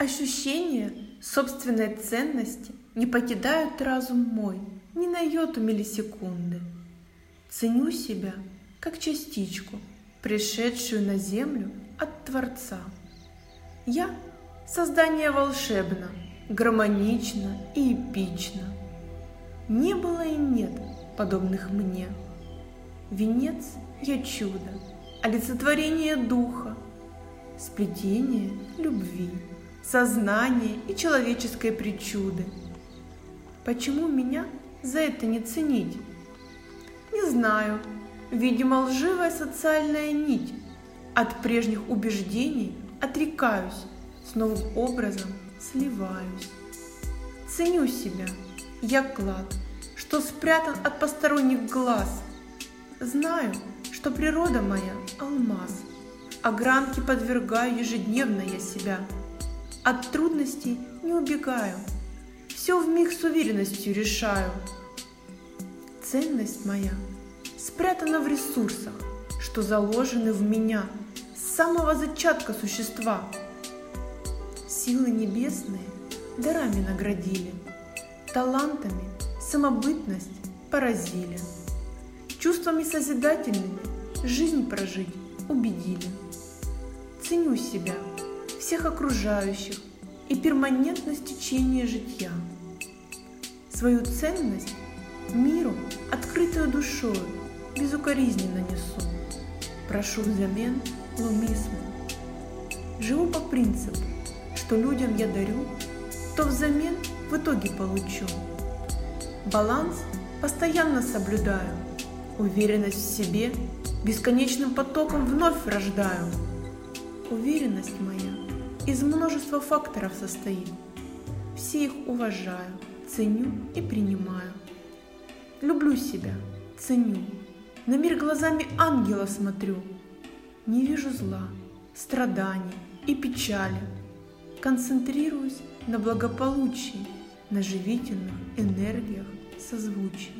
Ощущения собственной ценности не покидают разум мой ни на йоту миллисекунды. Ценю себя как частичку, пришедшую на землю от Творца. Я – создание волшебно, гармонично и эпично. Не было и нет подобных мне. Венец я чудо, олицетворение духа, сплетение любви, сознания и человеческой причуды. Почему меня за это не ценить? Не знаю, видимо, лживая социальная нить. От прежних убеждений отрекаюсь, с новым образом сливаюсь. Ценю себя, я клад, что спрятан от посторонних глаз. Знаю, что природа моя – алмаз, а гранки подвергаю ежедневно я себя. От трудностей не убегаю, все в миг с уверенностью решаю. Ценность моя спрятана в ресурсах, что заложены в меня с самого зачатка существа. Силы небесные дарами наградили, талантами самобытность поразили, чувствами созидательными жизнь прожить убедили. Ценю себя, всех окружающих и перманентность течения житья. Свою ценность миру, открытую душою, безукоризненно несу. Прошу взамен лумизму. Живу по принципу, что людям я дарю, то взамен в итоге получу. Баланс постоянно соблюдаю, уверенность в себе бесконечным потоком вновь рождаю. Уверенность моя из множества факторов состоит. Все их уважаю, ценю и принимаю. Люблю себя, ценю, на мир глазами ангела смотрю. Не вижу зла, страданий и печали. Концентрируюсь на благополучии, на живительных энергиях созвучия.